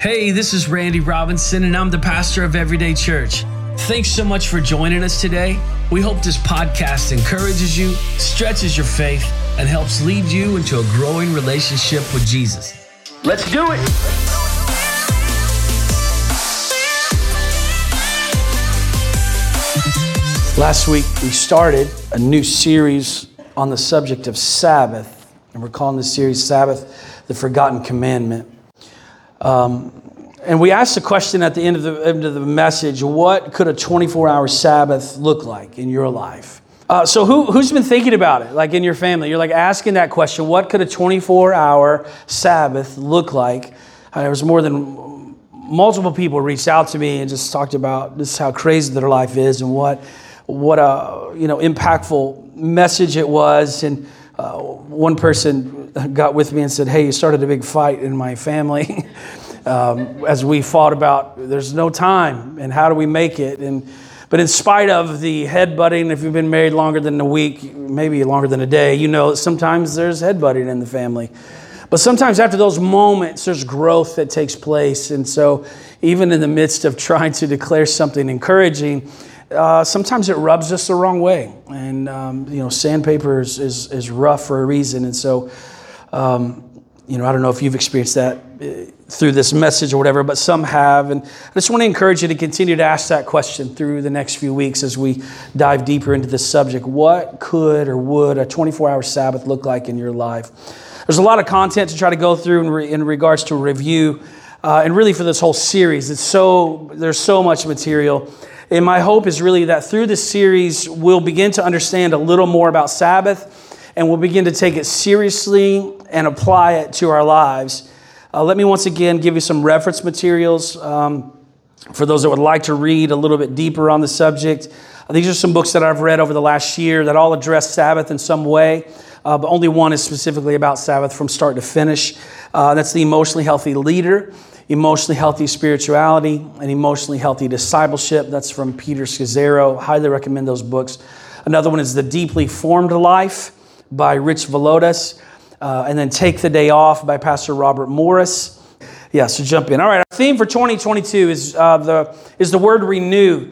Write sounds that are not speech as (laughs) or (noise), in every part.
Hey, this is Randy Robinson, and I'm the pastor of Everyday Church. Thanks so much for joining us today. We hope this podcast encourages you, stretches your faith, and helps lead you into a growing relationship with Jesus. Let's do it! Last week, we started a new series on the subject of Sabbath, and we're calling this series Sabbath, the Forgotten Commandment. Um, and we asked the question at the end of the, end of the message what could a 24 hour Sabbath look like in your life? Uh, so, who, who's been thinking about it, like in your family? You're like asking that question what could a 24 hour Sabbath look like? Uh, there was more than multiple people reached out to me and just talked about just how crazy their life is and what, what a you know, impactful message it was. And uh, one person got with me and said, Hey, you started a big fight in my family. (laughs) um, as we fought about there's no time and how do we make it. And, but in spite of the headbutting, if you've been married longer than a week, maybe longer than a day, you know sometimes there's headbutting in the family. But sometimes after those moments, there's growth that takes place. And so, even in the midst of trying to declare something encouraging, uh, sometimes it rubs us the wrong way. And, um, you know, sandpaper is, is, is, rough for a reason. And so, um, you know, I don't know if you've experienced that uh, through this message or whatever, but some have. And I just want to encourage you to continue to ask that question through the next few weeks as we dive deeper into this subject. What could or would a 24 hour Sabbath look like in your life? There's a lot of content to try to go through in, re- in regards to review. Uh, and really for this whole series, it's so, there's so much material. And my hope is really that through this series, we'll begin to understand a little more about Sabbath and we'll begin to take it seriously and apply it to our lives. Uh, let me once again give you some reference materials um, for those that would like to read a little bit deeper on the subject. Uh, these are some books that I've read over the last year that all address Sabbath in some way, uh, but only one is specifically about Sabbath from start to finish. Uh, that's The Emotionally Healthy Leader Emotionally Healthy Spirituality and Emotionally Healthy Discipleship. That's from Peter Scazzero. Highly recommend those books. Another one is The Deeply Formed Life by Rich Villodas. Uh, and then Take the Day Off by Pastor Robert Morris. Yeah, so jump in. All right, our theme for 2022 is, uh, the, is the word renew.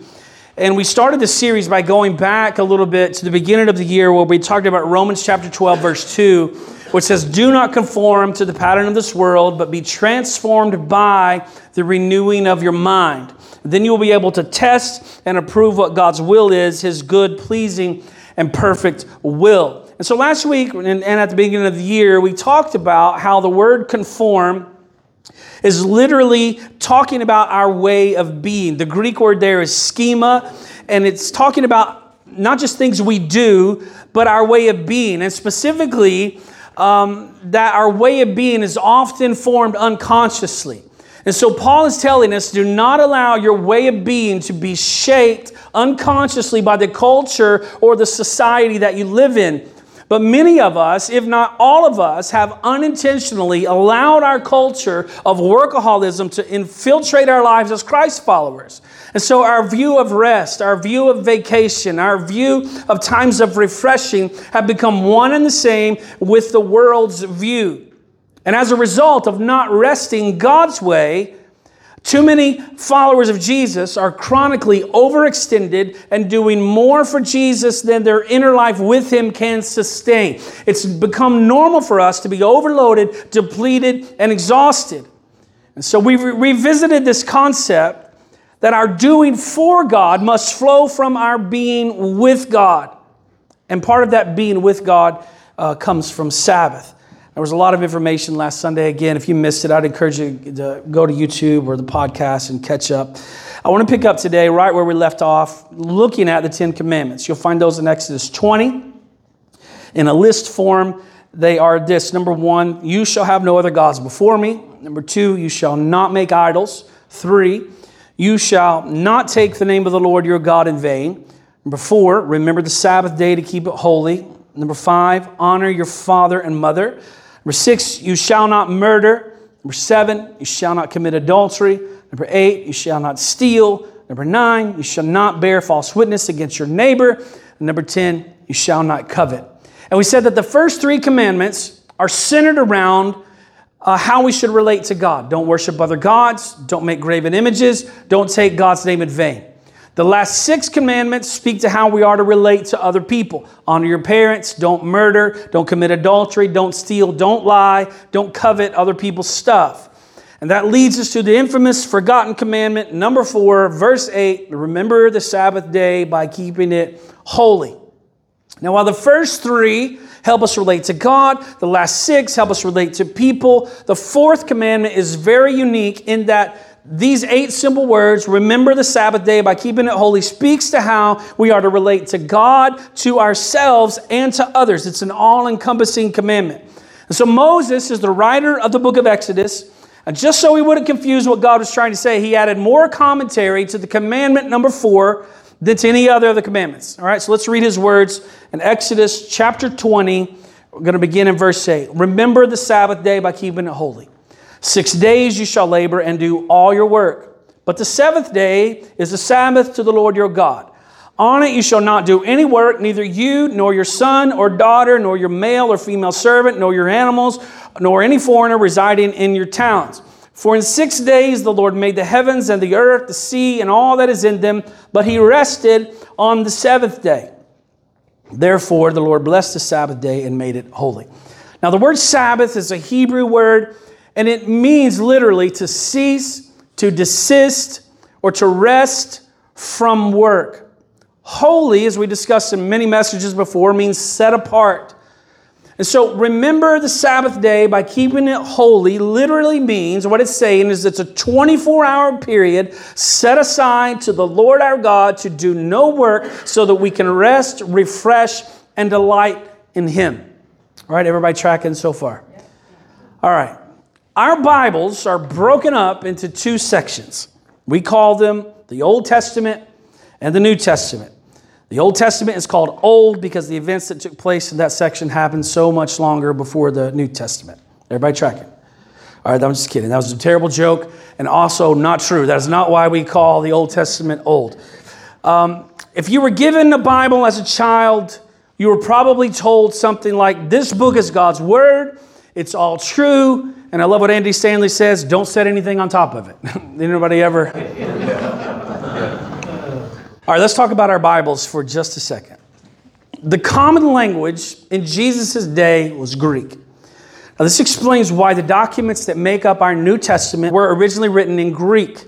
And we started the series by going back a little bit to the beginning of the year where we talked about Romans chapter 12, verse 2 which says, Do not conform to the pattern of this world, but be transformed by the renewing of your mind. Then you will be able to test and approve what God's will is, his good, pleasing, and perfect will. And so last week and, at the beginning of the year, we talked about how the word conform is literally talking about our way of being. The Greek word there is schema, and it's talking about not just things we do, but our way of being. And specifically, um, that our way of being is often formed unconsciously. And so Paul is telling us do not allow your way of being to be shaped unconsciously by the culture or the society that you live in. But many of us, if not all of us, have unintentionally allowed our culture of workaholism to infiltrate our lives as Christ followers. And so our view of rest, our view of vacation, our view of times of refreshing have become one and the same with the world's view. And as a result of not resting God's way, too many followers of Jesus are chronically overextended and doing more for Jesus than their inner life with Him can sustain. It's become normal for us to be overloaded, depleted, and exhausted. And so we re- revisited this concept that our doing for God must flow from our being with God. And part of that being with God uh, comes from Sabbath. There was a lot of information last Sunday. Again, if you missed it, I'd encourage you to go to YouTube or the podcast and catch up. I want to pick up today right where we left off, looking at the Ten Commandments. You'll find those in Exodus 20 in a list form. They are this number one, you shall have no other gods before me. Number two, you shall not make idols. Three, you shall not take the name of the Lord your God in vain. Number four, remember the Sabbath day to keep it holy. Number five, honor your father and mother. Number six, you shall not murder. Number seven, you shall not commit adultery. Number eight, you shall not steal. Number nine, you shall not bear false witness against your neighbor. Number 10, you shall not covet. And we said that the first three commandments are centered around uh, how we should relate to God. Don't worship other gods, don't make graven images, don't take God's name in vain. The last six commandments speak to how we are to relate to other people. Honor your parents, don't murder, don't commit adultery, don't steal, don't lie, don't covet other people's stuff. And that leads us to the infamous forgotten commandment, number four, verse eight remember the Sabbath day by keeping it holy. Now, while the first three help us relate to God, the last six help us relate to people, the fourth commandment is very unique in that these eight simple words, remember the Sabbath day by keeping it holy, speaks to how we are to relate to God, to ourselves, and to others. It's an all encompassing commandment. And so Moses is the writer of the book of Exodus. And just so he wouldn't confuse what God was trying to say, he added more commentary to the commandment number four than to any other of the commandments. All right, so let's read his words in Exodus chapter 20. We're going to begin in verse 8. Remember the Sabbath day by keeping it holy. Six days you shall labor and do all your work. But the seventh day is the Sabbath to the Lord your God. On it you shall not do any work, neither you, nor your son or daughter, nor your male or female servant, nor your animals, nor any foreigner residing in your towns. For in six days the Lord made the heavens and the earth, the sea, and all that is in them, but he rested on the seventh day. Therefore, the Lord blessed the Sabbath day and made it holy. Now, the word Sabbath is a Hebrew word and it means literally to cease, to desist, or to rest from work. Holy, as we discussed in many messages before, means set apart. And so remember the Sabbath day by keeping it holy literally means what it's saying is it's a 24 hour period set aside to the Lord our God to do no work so that we can rest, refresh, and delight in Him. All right, everybody tracking so far? All right. Our Bibles are broken up into two sections. We call them the Old Testament and the New Testament. The Old Testament is called Old because the events that took place in that section happened so much longer before the New Testament. Everybody tracking? All right, I'm just kidding. That was a terrible joke and also not true. That is not why we call the Old Testament Old. Um, if you were given the Bible as a child, you were probably told something like, This book is God's Word, it's all true, and I love what Andy Stanley says don't set anything on top of it. (laughs) Anybody ever? All right, let's talk about our Bibles for just a second. The common language in Jesus' day was Greek. Now, this explains why the documents that make up our New Testament were originally written in Greek.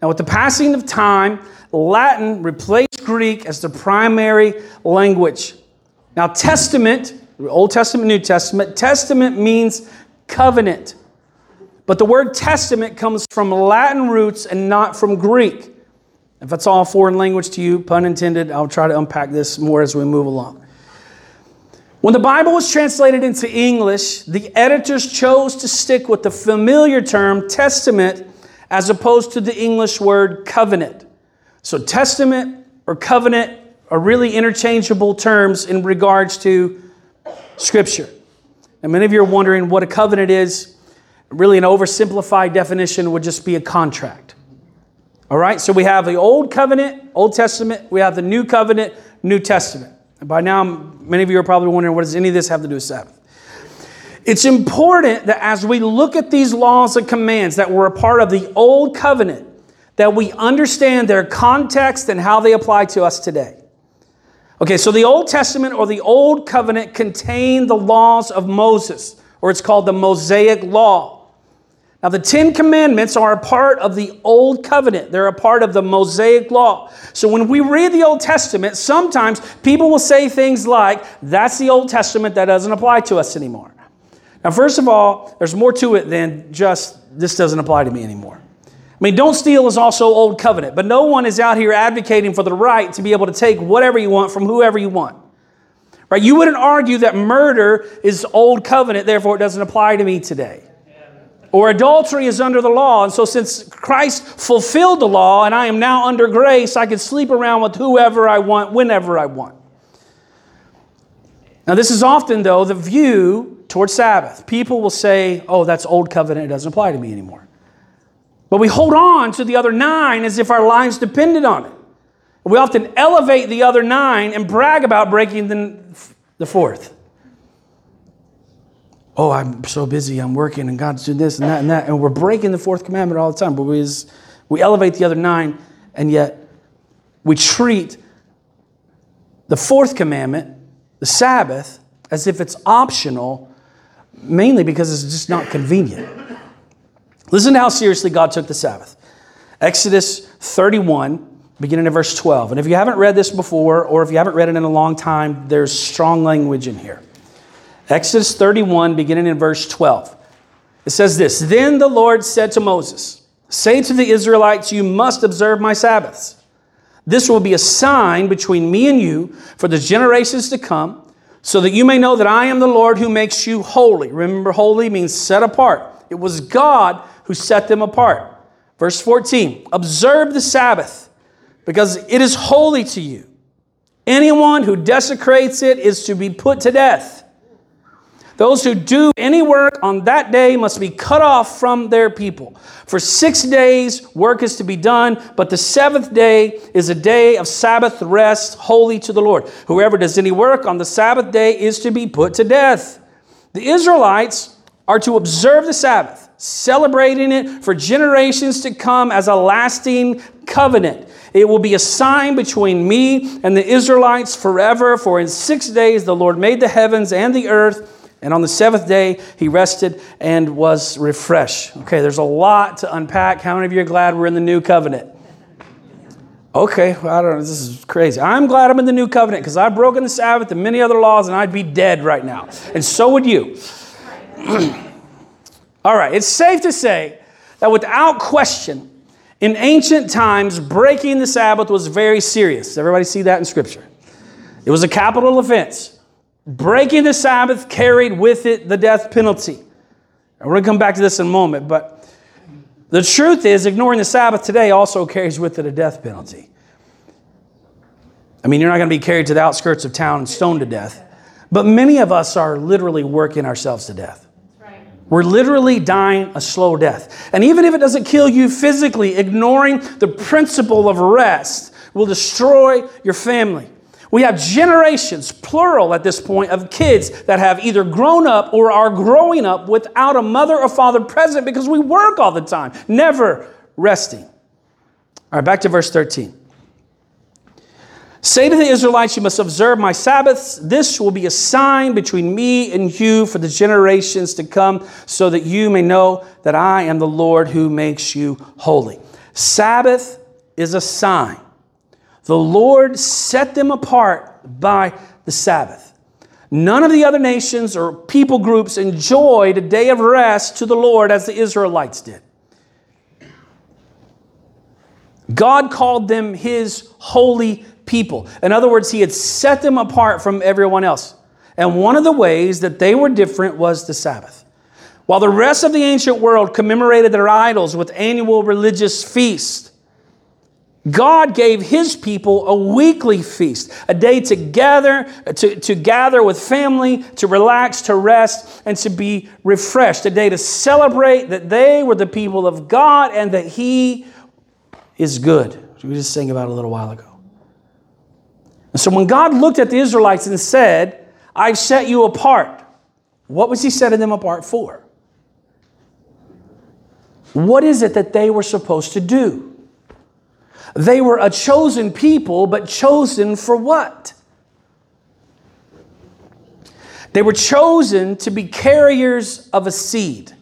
Now, with the passing of time, Latin replaced Greek as the primary language. Now, Testament, Old Testament, New Testament, Testament means covenant. But the word testament comes from Latin roots and not from Greek. If that's all foreign language to you, pun intended, I'll try to unpack this more as we move along. When the Bible was translated into English, the editors chose to stick with the familiar term testament as opposed to the English word covenant. So, testament or covenant are really interchangeable terms in regards to Scripture. And many of you are wondering what a covenant is. Really, an oversimplified definition would just be a contract. All right, so we have the Old Covenant, Old Testament, we have the New Covenant, New Testament. And by now, many of you are probably wondering what does any of this have to do with Sabbath? It's important that as we look at these laws and commands that were a part of the Old Covenant, that we understand their context and how they apply to us today. Okay, so the Old Testament or the Old Covenant contained the laws of Moses, or it's called the Mosaic Law. Now, the Ten Commandments are a part of the Old Covenant. They're a part of the Mosaic Law. So when we read the Old Testament, sometimes people will say things like, that's the Old Testament, that doesn't apply to us anymore. Now, first of all, there's more to it than just this doesn't apply to me anymore. I mean, don't steal is also old covenant, but no one is out here advocating for the right to be able to take whatever you want from whoever you want. Right? You wouldn't argue that murder is old covenant, therefore it doesn't apply to me today. Or adultery is under the law, and so since Christ fulfilled the law and I am now under grace, I can sleep around with whoever I want, whenever I want. Now, this is often, though, the view towards Sabbath. People will say, oh, that's old covenant, it doesn't apply to me anymore. But we hold on to the other nine as if our lives depended on it. We often elevate the other nine and brag about breaking the, the fourth. oh, I'm so busy, I'm working, and God's doing this and that and that. And we're breaking the fourth commandment all the time. But we, we elevate the other nine, and yet we treat the fourth commandment, the Sabbath, as if it's optional, mainly because it's just not convenient. Listen to how seriously God took the Sabbath. Exodus 31, beginning of verse 12. And if you haven't read this before, or if you haven't read it in a long time, there's strong language in here. Exodus 31, beginning in verse 12. It says this Then the Lord said to Moses, Say to the Israelites, You must observe my Sabbaths. This will be a sign between me and you for the generations to come, so that you may know that I am the Lord who makes you holy. Remember, holy means set apart. It was God who set them apart. Verse 14 Observe the Sabbath, because it is holy to you. Anyone who desecrates it is to be put to death. Those who do any work on that day must be cut off from their people. For six days, work is to be done, but the seventh day is a day of Sabbath rest, holy to the Lord. Whoever does any work on the Sabbath day is to be put to death. The Israelites are to observe the Sabbath, celebrating it for generations to come as a lasting covenant. It will be a sign between me and the Israelites forever, for in six days the Lord made the heavens and the earth and on the seventh day, he rested and was refreshed. Okay, there's a lot to unpack. How many of you are glad we're in the new covenant? Okay, I don't know. This is crazy. I'm glad I'm in the new covenant because I've broken the Sabbath and many other laws, and I'd be dead right now. And so would you. (clears throat) All right, it's safe to say that without question, in ancient times, breaking the Sabbath was very serious. Everybody see that in Scripture? It was a capital offense. Breaking the Sabbath carried with it the death penalty. And we're going to come back to this in a moment, but the truth is, ignoring the Sabbath today also carries with it a death penalty. I mean, you're not going to be carried to the outskirts of town and stoned to death, but many of us are literally working ourselves to death. We're literally dying a slow death. And even if it doesn't kill you physically, ignoring the principle of rest will destroy your family. We have generations, plural at this point, of kids that have either grown up or are growing up without a mother or father present because we work all the time, never resting. All right, back to verse 13. Say to the Israelites, You must observe my Sabbaths. This will be a sign between me and you for the generations to come, so that you may know that I am the Lord who makes you holy. Sabbath is a sign. The Lord set them apart by the Sabbath. None of the other nations or people groups enjoyed a day of rest to the Lord as the Israelites did. God called them his holy people. In other words, he had set them apart from everyone else. And one of the ways that they were different was the Sabbath. While the rest of the ancient world commemorated their idols with annual religious feasts, God gave his people a weekly feast, a day to gather, to, to gather with family, to relax, to rest, and to be refreshed, a day to celebrate that they were the people of God and that he is good. We just sang about a little while ago. And so when God looked at the Israelites and said, I've set you apart, what was he setting them apart for? What is it that they were supposed to do? They were a chosen people, but chosen for what? They were chosen to be carriers of a seed.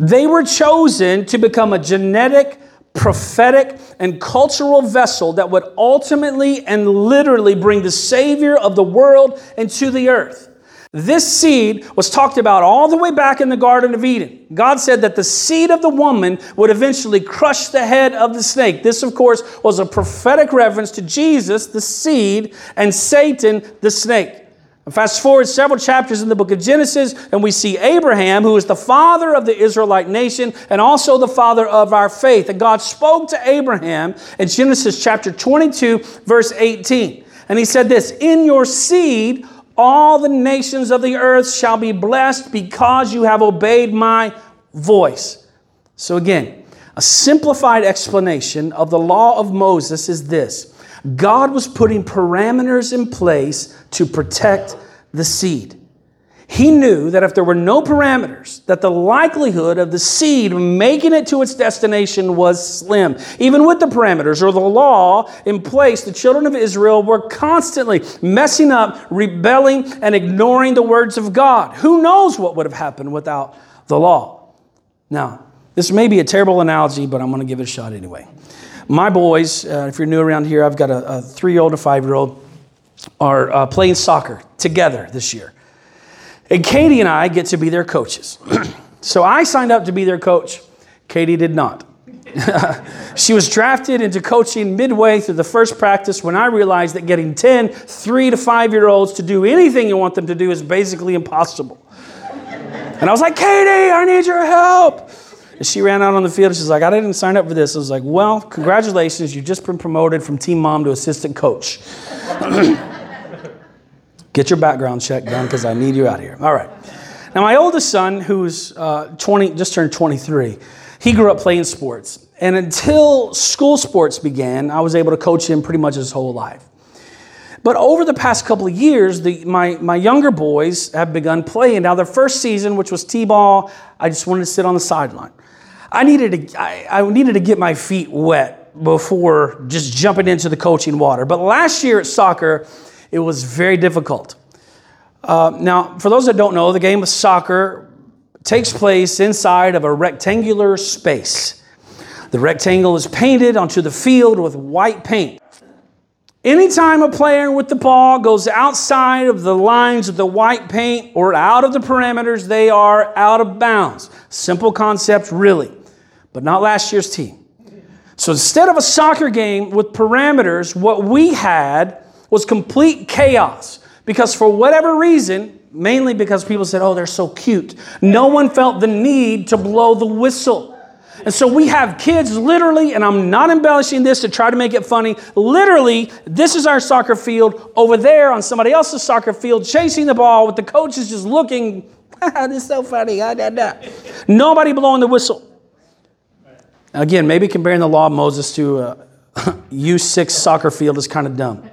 They were chosen to become a genetic, prophetic, and cultural vessel that would ultimately and literally bring the Savior of the world into the earth. This seed was talked about all the way back in the Garden of Eden. God said that the seed of the woman would eventually crush the head of the snake. This, of course, was a prophetic reference to Jesus, the seed, and Satan, the snake. Fast forward several chapters in the book of Genesis, and we see Abraham, who is the father of the Israelite nation and also the father of our faith. And God spoke to Abraham in Genesis chapter 22, verse 18. And he said this In your seed, all the nations of the earth shall be blessed because you have obeyed my voice. So, again, a simplified explanation of the law of Moses is this God was putting parameters in place to protect the seed. He knew that if there were no parameters, that the likelihood of the seed making it to its destination was slim. Even with the parameters or the law in place, the children of Israel were constantly messing up, rebelling, and ignoring the words of God. Who knows what would have happened without the law? Now, this may be a terrible analogy, but I'm going to give it a shot anyway. My boys, uh, if you're new around here, I've got a, a three year old and a five year old, are uh, playing soccer together this year. And Katie and I get to be their coaches. (clears throat) so I signed up to be their coach. Katie did not. (laughs) she was drafted into coaching midway through the first practice when I realized that getting 10 three to five year olds to do anything you want them to do is basically impossible. And I was like, Katie, I need your help. And she ran out on the field she's like, I didn't sign up for this. I was like, Well, congratulations. You've just been promoted from team mom to assistant coach. (clears throat) Get your background check done because I need you out here. All right. Now, my oldest son, who's uh, 20, just turned 23, he grew up playing sports. And until school sports began, I was able to coach him pretty much his whole life. But over the past couple of years, the, my, my younger boys have begun playing. Now, their first season, which was T ball, I just wanted to sit on the sideline. I needed, to, I, I needed to get my feet wet before just jumping into the coaching water. But last year at soccer, it was very difficult. Uh, now, for those that don't know, the game of soccer takes place inside of a rectangular space. The rectangle is painted onto the field with white paint. Anytime a player with the ball goes outside of the lines of the white paint or out of the parameters, they are out of bounds. Simple concept, really, but not last year's team. So instead of a soccer game with parameters, what we had was complete chaos because for whatever reason, mainly because people said, oh, they're so cute, no one felt the need to blow the whistle. And so we have kids literally, and I'm not embellishing this to try to make it funny. Literally, this is our soccer field over there on somebody else's soccer field, chasing the ball with the coaches just looking. (laughs) this is so funny. Ah, Nobody blowing the whistle. Again, maybe comparing the law of Moses to uh, (laughs) a U6 soccer field is kind of dumb.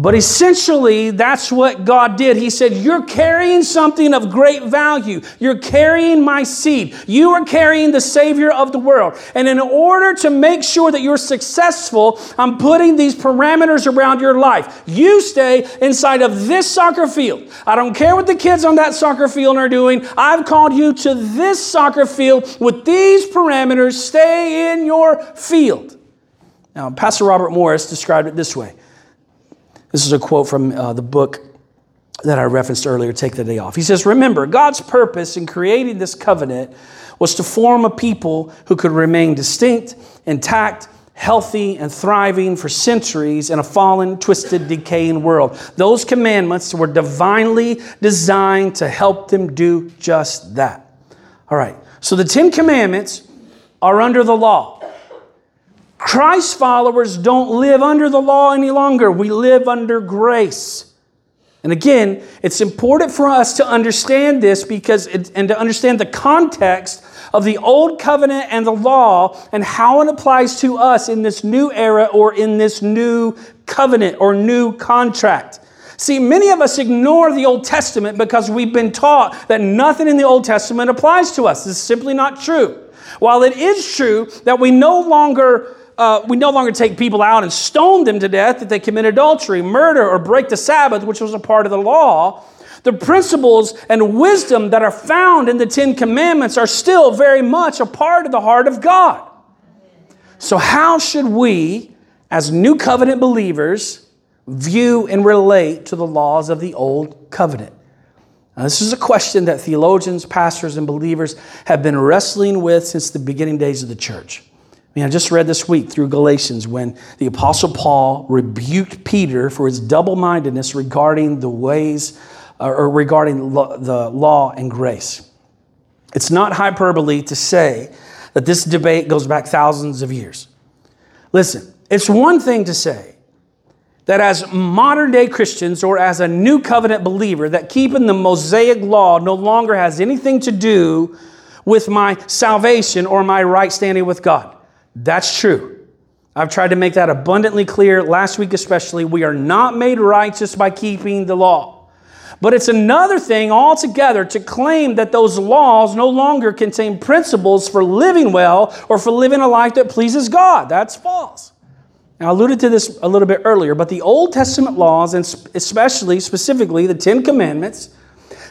But essentially, that's what God did. He said, You're carrying something of great value. You're carrying my seed. You are carrying the Savior of the world. And in order to make sure that you're successful, I'm putting these parameters around your life. You stay inside of this soccer field. I don't care what the kids on that soccer field are doing. I've called you to this soccer field with these parameters. Stay in your field. Now, Pastor Robert Morris described it this way. This is a quote from uh, the book that I referenced earlier, Take the Day Off. He says, Remember, God's purpose in creating this covenant was to form a people who could remain distinct, intact, healthy, and thriving for centuries in a fallen, twisted, decaying world. Those commandments were divinely designed to help them do just that. All right, so the Ten Commandments are under the law. Christ followers don't live under the law any longer. We live under grace. And again, it's important for us to understand this because it, and to understand the context of the old covenant and the law and how it applies to us in this new era or in this new covenant or new contract. See, many of us ignore the Old Testament because we've been taught that nothing in the Old Testament applies to us. This is simply not true. While it is true that we no longer uh, we no longer take people out and stone them to death if they commit adultery, murder, or break the Sabbath, which was a part of the law. The principles and wisdom that are found in the Ten Commandments are still very much a part of the heart of God. So, how should we, as new covenant believers, view and relate to the laws of the old covenant? Now, this is a question that theologians, pastors, and believers have been wrestling with since the beginning days of the church. I mean, I just read this week through Galatians when the Apostle Paul rebuked Peter for his double mindedness regarding the ways uh, or regarding the law and grace. It's not hyperbole to say that this debate goes back thousands of years. Listen, it's one thing to say that as modern day Christians or as a new covenant believer, that keeping the Mosaic law no longer has anything to do with my salvation or my right standing with God. That's true. I've tried to make that abundantly clear last week, especially. We are not made righteous by keeping the law. But it's another thing altogether to claim that those laws no longer contain principles for living well or for living a life that pleases God. That's false. Now, I alluded to this a little bit earlier, but the Old Testament laws, and especially, specifically, the Ten Commandments,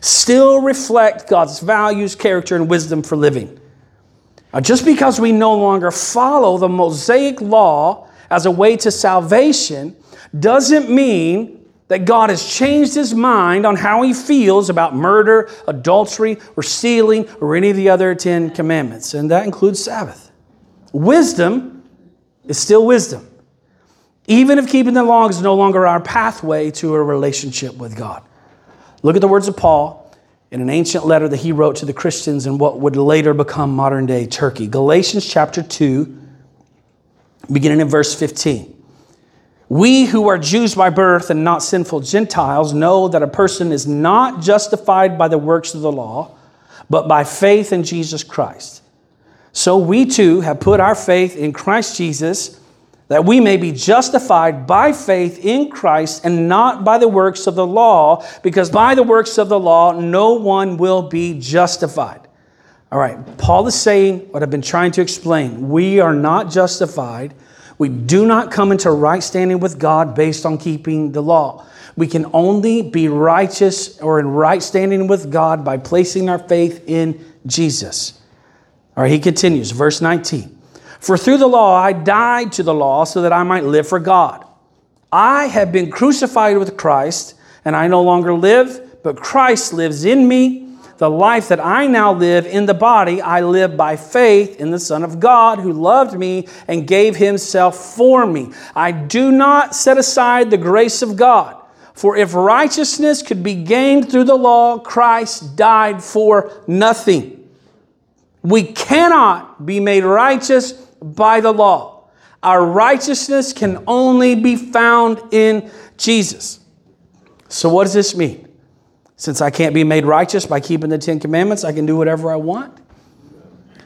still reflect God's values, character, and wisdom for living. Now, just because we no longer follow the Mosaic law as a way to salvation doesn't mean that God has changed his mind on how he feels about murder, adultery, or stealing, or any of the other Ten Commandments, and that includes Sabbath. Wisdom is still wisdom, even if keeping the law is no longer our pathway to a relationship with God. Look at the words of Paul in an ancient letter that he wrote to the Christians in what would later become modern day Turkey. Galatians chapter 2, beginning in verse 15. We who are Jews by birth and not sinful Gentiles know that a person is not justified by the works of the law, but by faith in Jesus Christ. So we too have put our faith in Christ Jesus that we may be justified by faith in Christ and not by the works of the law, because by the works of the law no one will be justified. All right, Paul is saying what I've been trying to explain. We are not justified we do not come into right standing with God based on keeping the law. We can only be righteous or in right standing with God by placing our faith in Jesus. All right, he continues, verse 19. For through the law I died to the law so that I might live for God. I have been crucified with Christ, and I no longer live, but Christ lives in me. The life that I now live in the body, I live by faith in the Son of God who loved me and gave himself for me. I do not set aside the grace of God. For if righteousness could be gained through the law, Christ died for nothing. We cannot be made righteous by the law. Our righteousness can only be found in Jesus. So, what does this mean? Since I can't be made righteous by keeping the Ten Commandments, I can do whatever I want?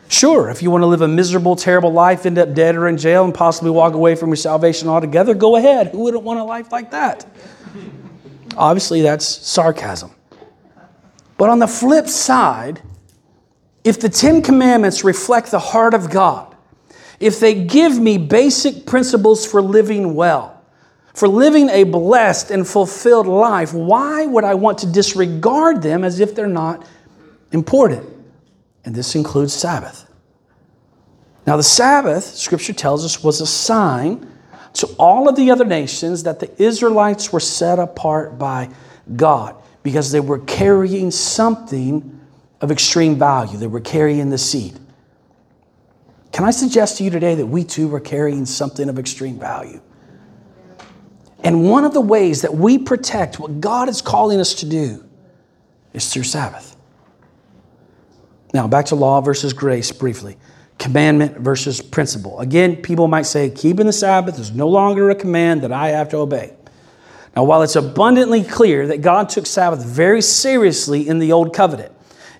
Sure, if you want to live a miserable, terrible life, end up dead or in jail, and possibly walk away from your salvation altogether, go ahead. Who wouldn't want a life like that? Obviously, that's sarcasm. But on the flip side, if the Ten Commandments reflect the heart of God, if they give me basic principles for living well, for living a blessed and fulfilled life, why would I want to disregard them as if they're not important? And this includes Sabbath. Now, the Sabbath, Scripture tells us, was a sign to all of the other nations that the Israelites were set apart by God because they were carrying something of extreme value. They were carrying the seed. Can I suggest to you today that we too are carrying something of extreme value? And one of the ways that we protect what God is calling us to do is through Sabbath. Now, back to law versus grace briefly. Commandment versus principle. Again, people might say, keeping the Sabbath is no longer a command that I have to obey. Now, while it's abundantly clear that God took Sabbath very seriously in the Old Covenant,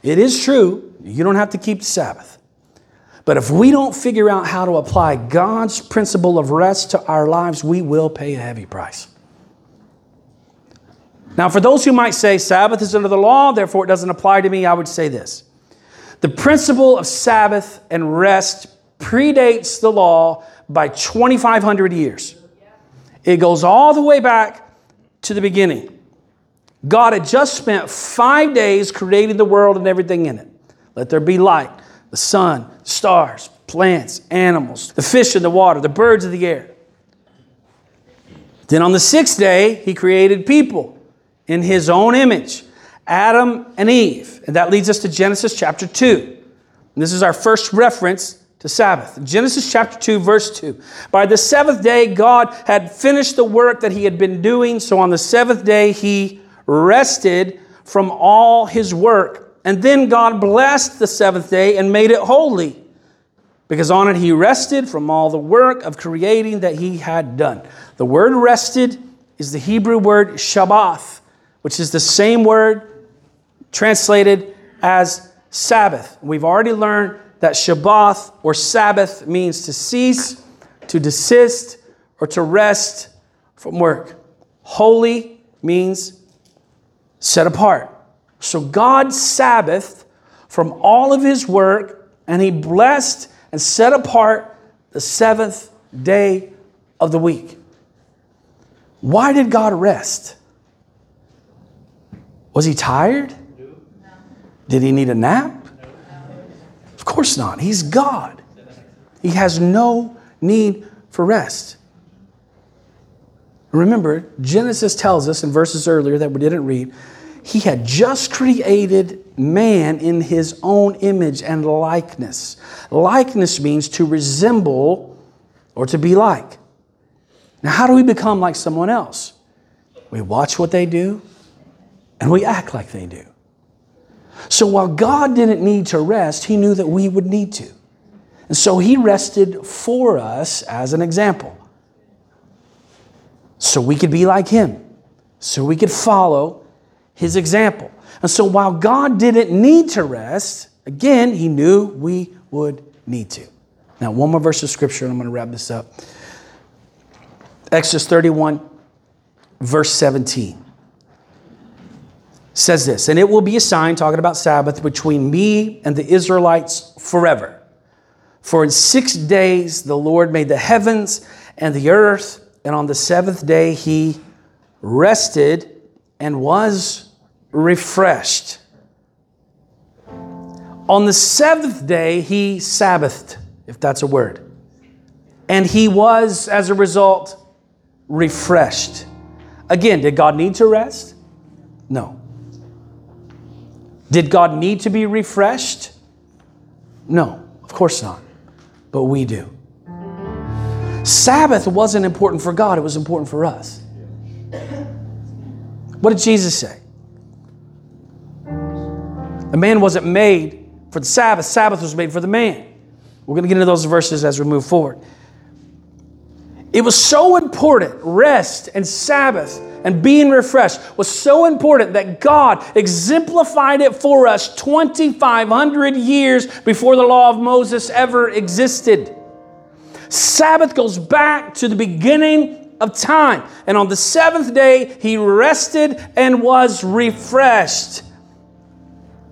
it is true, you don't have to keep the Sabbath. But if we don't figure out how to apply God's principle of rest to our lives, we will pay a heavy price. Now, for those who might say Sabbath is under the law, therefore it doesn't apply to me, I would say this. The principle of Sabbath and rest predates the law by 2,500 years. It goes all the way back to the beginning. God had just spent five days creating the world and everything in it. Let there be light the sun, stars, plants, animals, the fish in the water, the birds of the air. Then on the sixth day, he created people in his own image, Adam and Eve. And that leads us to Genesis chapter 2. And this is our first reference to Sabbath. Genesis chapter 2, verse 2. By the seventh day, God had finished the work that he had been doing. So on the seventh day, he rested from all his work. And then God blessed the seventh day and made it holy, because on it he rested from all the work of creating that he had done. The word rested is the Hebrew word Shabbath, which is the same word translated as Sabbath. We've already learned that Shabbath or Sabbath means to cease, to desist, or to rest from work. Holy means set apart. So God Sabbath from all of his work, and he blessed and set apart the seventh day of the week. Why did God rest? Was he tired? Did he need a nap? Of course not. He's God. He has no need for rest. Remember, Genesis tells us in verses earlier that we didn't read, he had just created man in his own image and likeness. Likeness means to resemble or to be like. Now, how do we become like someone else? We watch what they do and we act like they do. So while God didn't need to rest, he knew that we would need to. And so he rested for us as an example. So we could be like him, so we could follow his example. And so while God didn't need to rest, again, he knew we would need to. Now, one more verse of scripture, and I'm going to wrap this up. Exodus 31, verse 17 says this, and it will be a sign, talking about Sabbath, between me and the Israelites forever. For in six days the Lord made the heavens and the earth, and on the seventh day he rested and was refreshed. On the seventh day he Sabbathed, if that's a word. And he was, as a result, refreshed. Again, did God need to rest? No. Did God need to be refreshed? No, of course not. But we do. Sabbath wasn't important for God, it was important for us. What did Jesus say? The man wasn't made for the Sabbath, Sabbath was made for the man. We're going to get into those verses as we move forward. It was so important, rest and Sabbath and being refreshed was so important that God exemplified it for us 2,500 years before the law of Moses ever existed. Sabbath goes back to the beginning of time. And on the seventh day, he rested and was refreshed.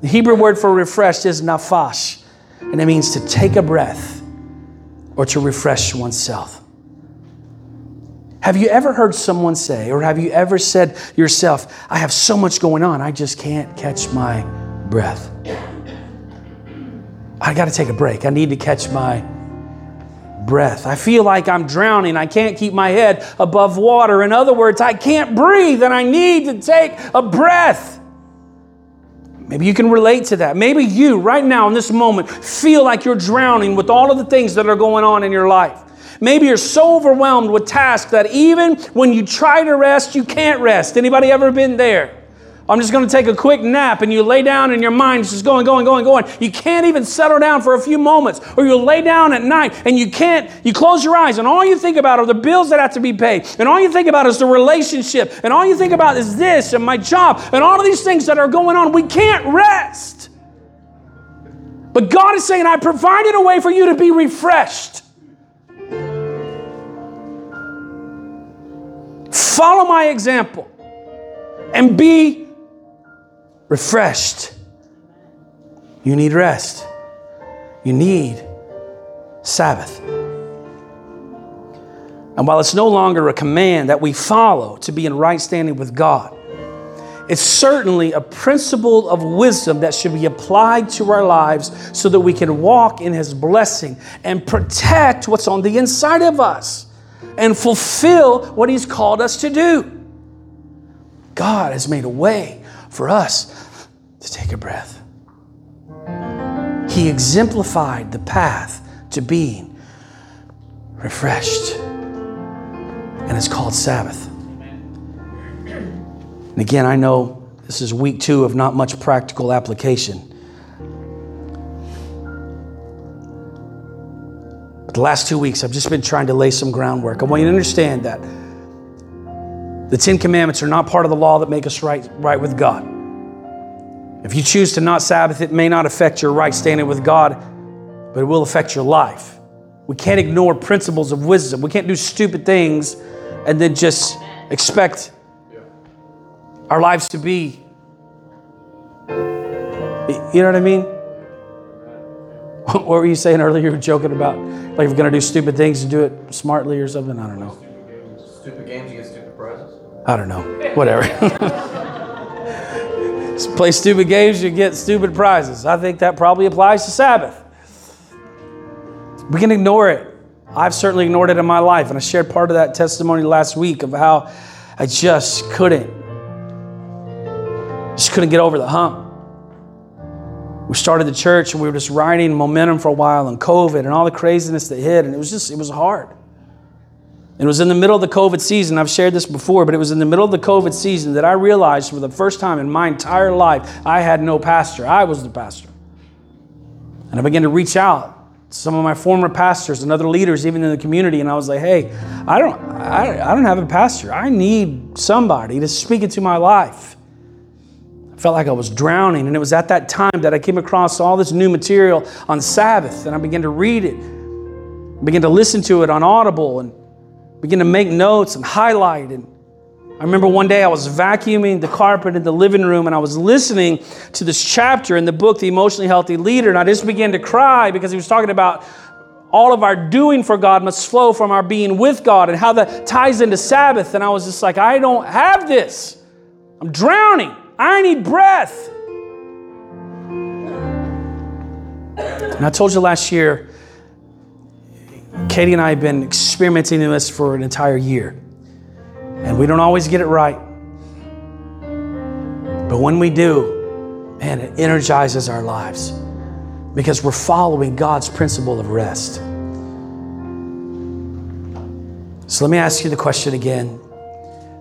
The Hebrew word for refreshed is nafash, and it means to take a breath or to refresh oneself. Have you ever heard someone say, or have you ever said yourself, I have so much going on, I just can't catch my breath? I got to take a break. I need to catch my breath. I feel like I'm drowning. I can't keep my head above water. In other words, I can't breathe and I need to take a breath. Maybe you can relate to that. Maybe you, right now in this moment, feel like you're drowning with all of the things that are going on in your life. Maybe you're so overwhelmed with tasks that even when you try to rest, you can't rest. Anybody ever been there? I'm just going to take a quick nap and you lay down and your mind's just going, going, going, going. You can't even settle down for a few moments. Or you'll lay down at night and you can't, you close your eyes and all you think about are the bills that have to be paid. And all you think about is the relationship. And all you think about is this and my job and all of these things that are going on. We can't rest. But God is saying, I provided a way for you to be refreshed. Follow my example and be refreshed. You need rest. You need Sabbath. And while it's no longer a command that we follow to be in right standing with God, it's certainly a principle of wisdom that should be applied to our lives so that we can walk in His blessing and protect what's on the inside of us and fulfill what He's called us to do. God has made a way for us to take a breath. He exemplified the path to being refreshed, and it's called Sabbath. And again, I know this is week two of not much practical application. But the last two weeks, I've just been trying to lay some groundwork. I want you to understand that the Ten Commandments are not part of the law that make us right, right with God. If you choose to not Sabbath, it may not affect your right standing with God, but it will affect your life. We can't ignore principles of wisdom. We can't do stupid things and then just expect our lives to be You know what I mean? What were you saying earlier? You were joking about like if you're gonna do stupid things, you do it smartly or something. I don't know. Stupid games, I don't know. Whatever. (laughs) Play stupid games, you get stupid prizes. I think that probably applies to Sabbath. We can ignore it. I've certainly ignored it in my life, and I shared part of that testimony last week of how I just couldn't, just couldn't get over the hump. We started the church and we were just riding momentum for a while, and COVID and all the craziness that hit, and it was just, it was hard. It was in the middle of the COVID season. I've shared this before, but it was in the middle of the COVID season that I realized for the first time in my entire life I had no pastor. I was the pastor. And I began to reach out to some of my former pastors and other leaders, even in the community, and I was like, hey, I don't, I, I don't have a pastor. I need somebody to speak into my life. I felt like I was drowning, and it was at that time that I came across all this new material on Sabbath, and I began to read it, I began to listen to it on Audible, and begin to make notes and highlight. And I remember one day I was vacuuming the carpet in the living room and I was listening to this chapter in the book, The Emotionally Healthy Leader, and I just began to cry because he was talking about all of our doing for God must flow from our being with God and how that ties into Sabbath. And I was just like, I don't have this. I'm drowning. I need breath. And I told you last year, Katie and I have been experimenting in this for an entire year. And we don't always get it right. But when we do, man, it energizes our lives because we're following God's principle of rest. So let me ask you the question again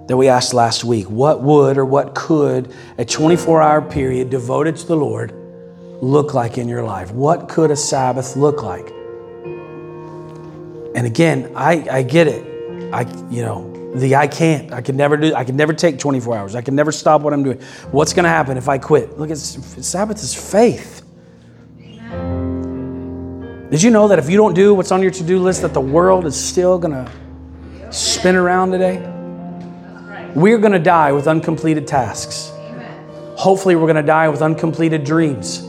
that we asked last week. What would or what could a 24 hour period devoted to the Lord look like in your life? What could a Sabbath look like? And again, I, I get it. I, you know, the I can't. I can never do. I can never take 24 hours. I can never stop what I'm doing. What's going to happen if I quit? Look, it's, Sabbath is faith. Did you know that if you don't do what's on your to-do list, that the world is still going to spin around today? We're going to die with uncompleted tasks. Hopefully, we're going to die with uncompleted dreams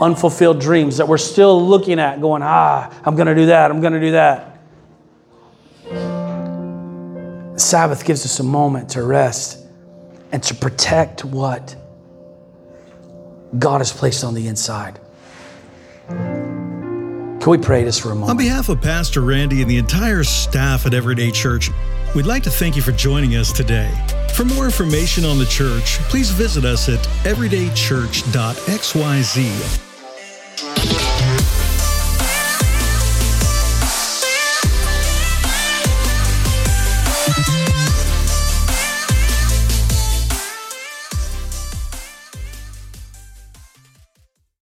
unfulfilled dreams that we're still looking at, going, ah, I'm going to do that, I'm going to do that. Sabbath gives us a moment to rest and to protect what God has placed on the inside. Can we pray this for a moment? On behalf of Pastor Randy and the entire staff at Everyday Church, we'd like to thank you for joining us today. For more information on the church, please visit us at everydaychurch.xyz Thank you.